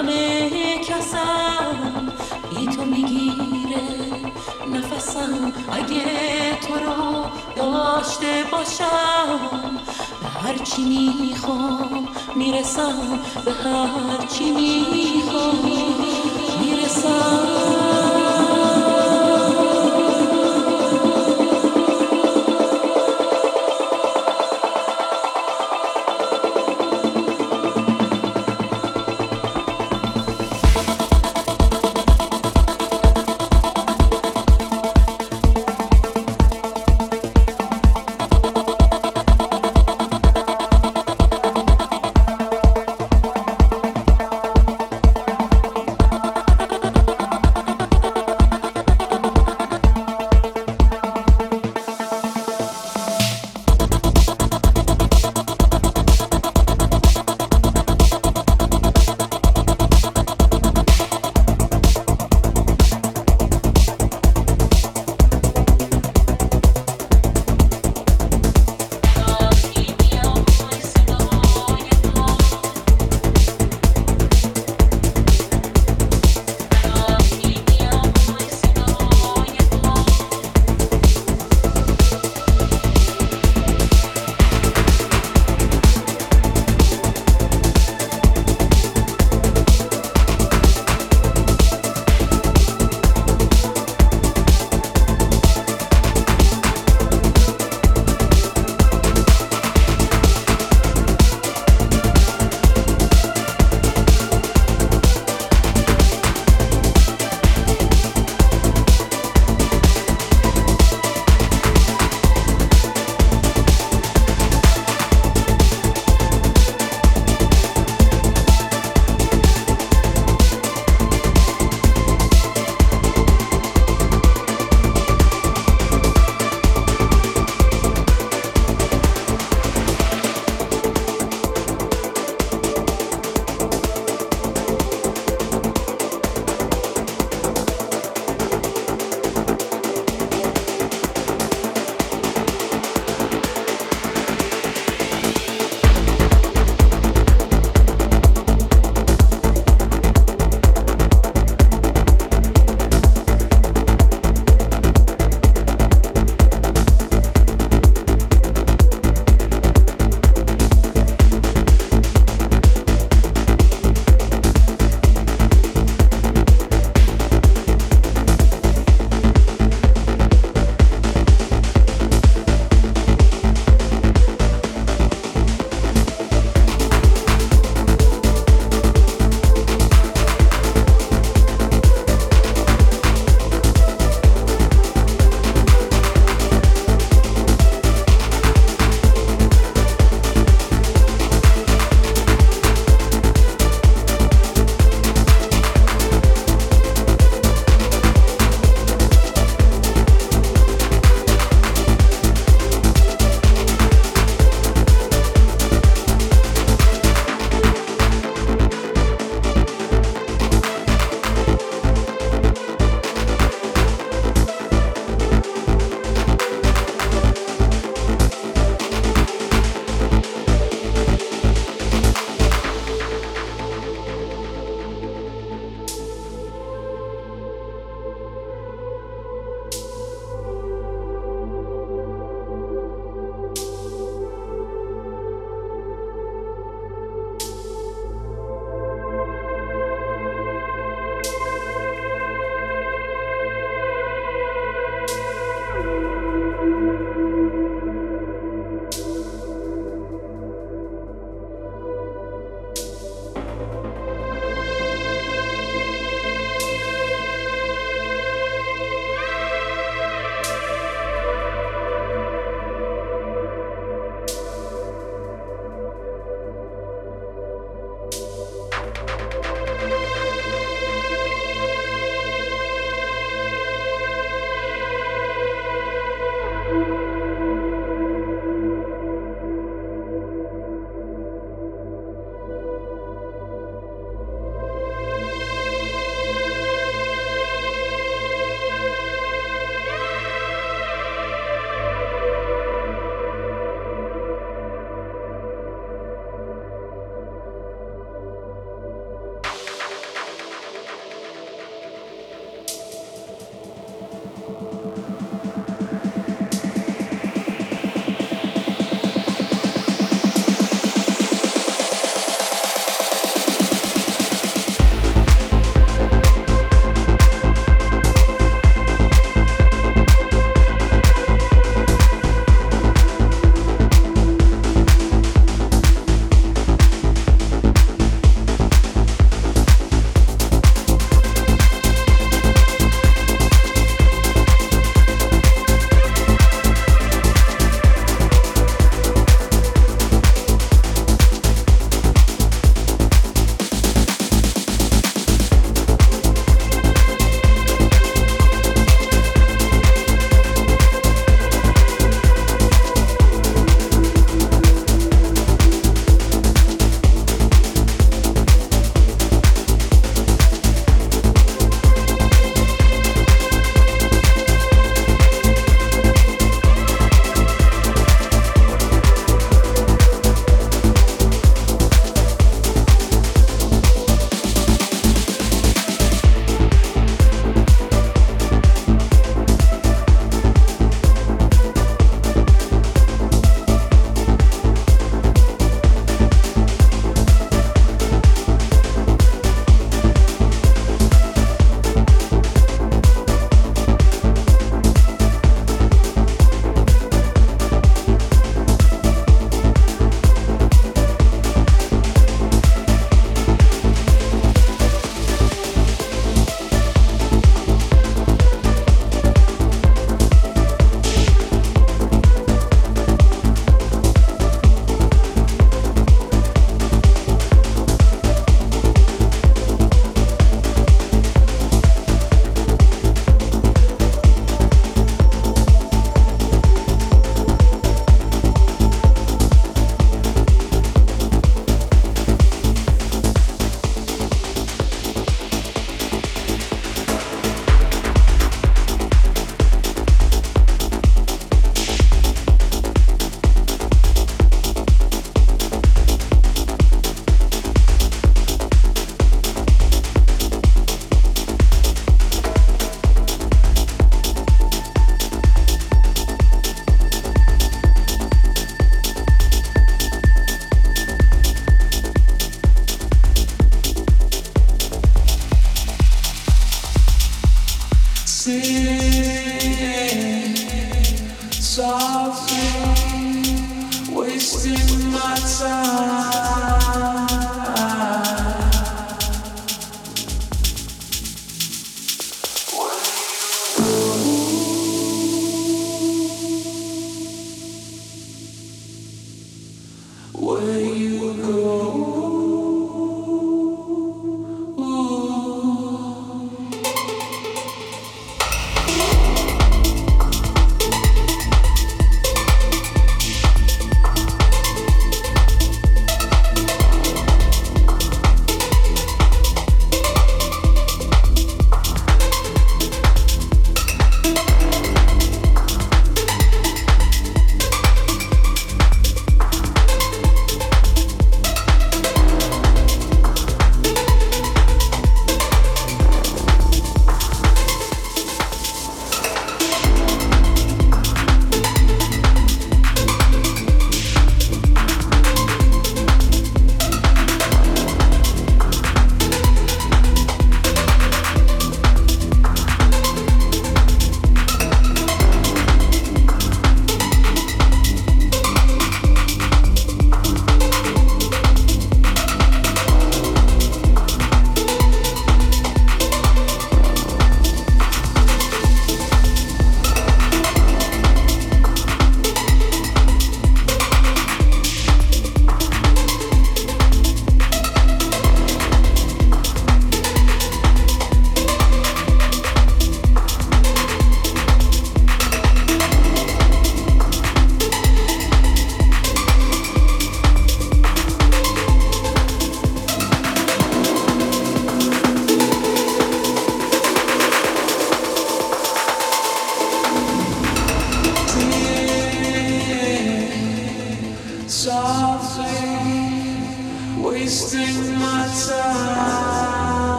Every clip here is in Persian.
همه کسم بی تو می‌گیره نفسم. اگه تو رو داشته باشم به هرچی می‌خوام می‌رسم به هرچی می‌خوام می‌رسم.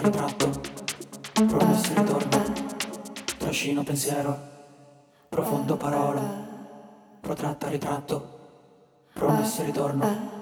Ritratto, promesse ritorno, trascino pensiero, profondo parola, protratta ritratto, promesse ritorno.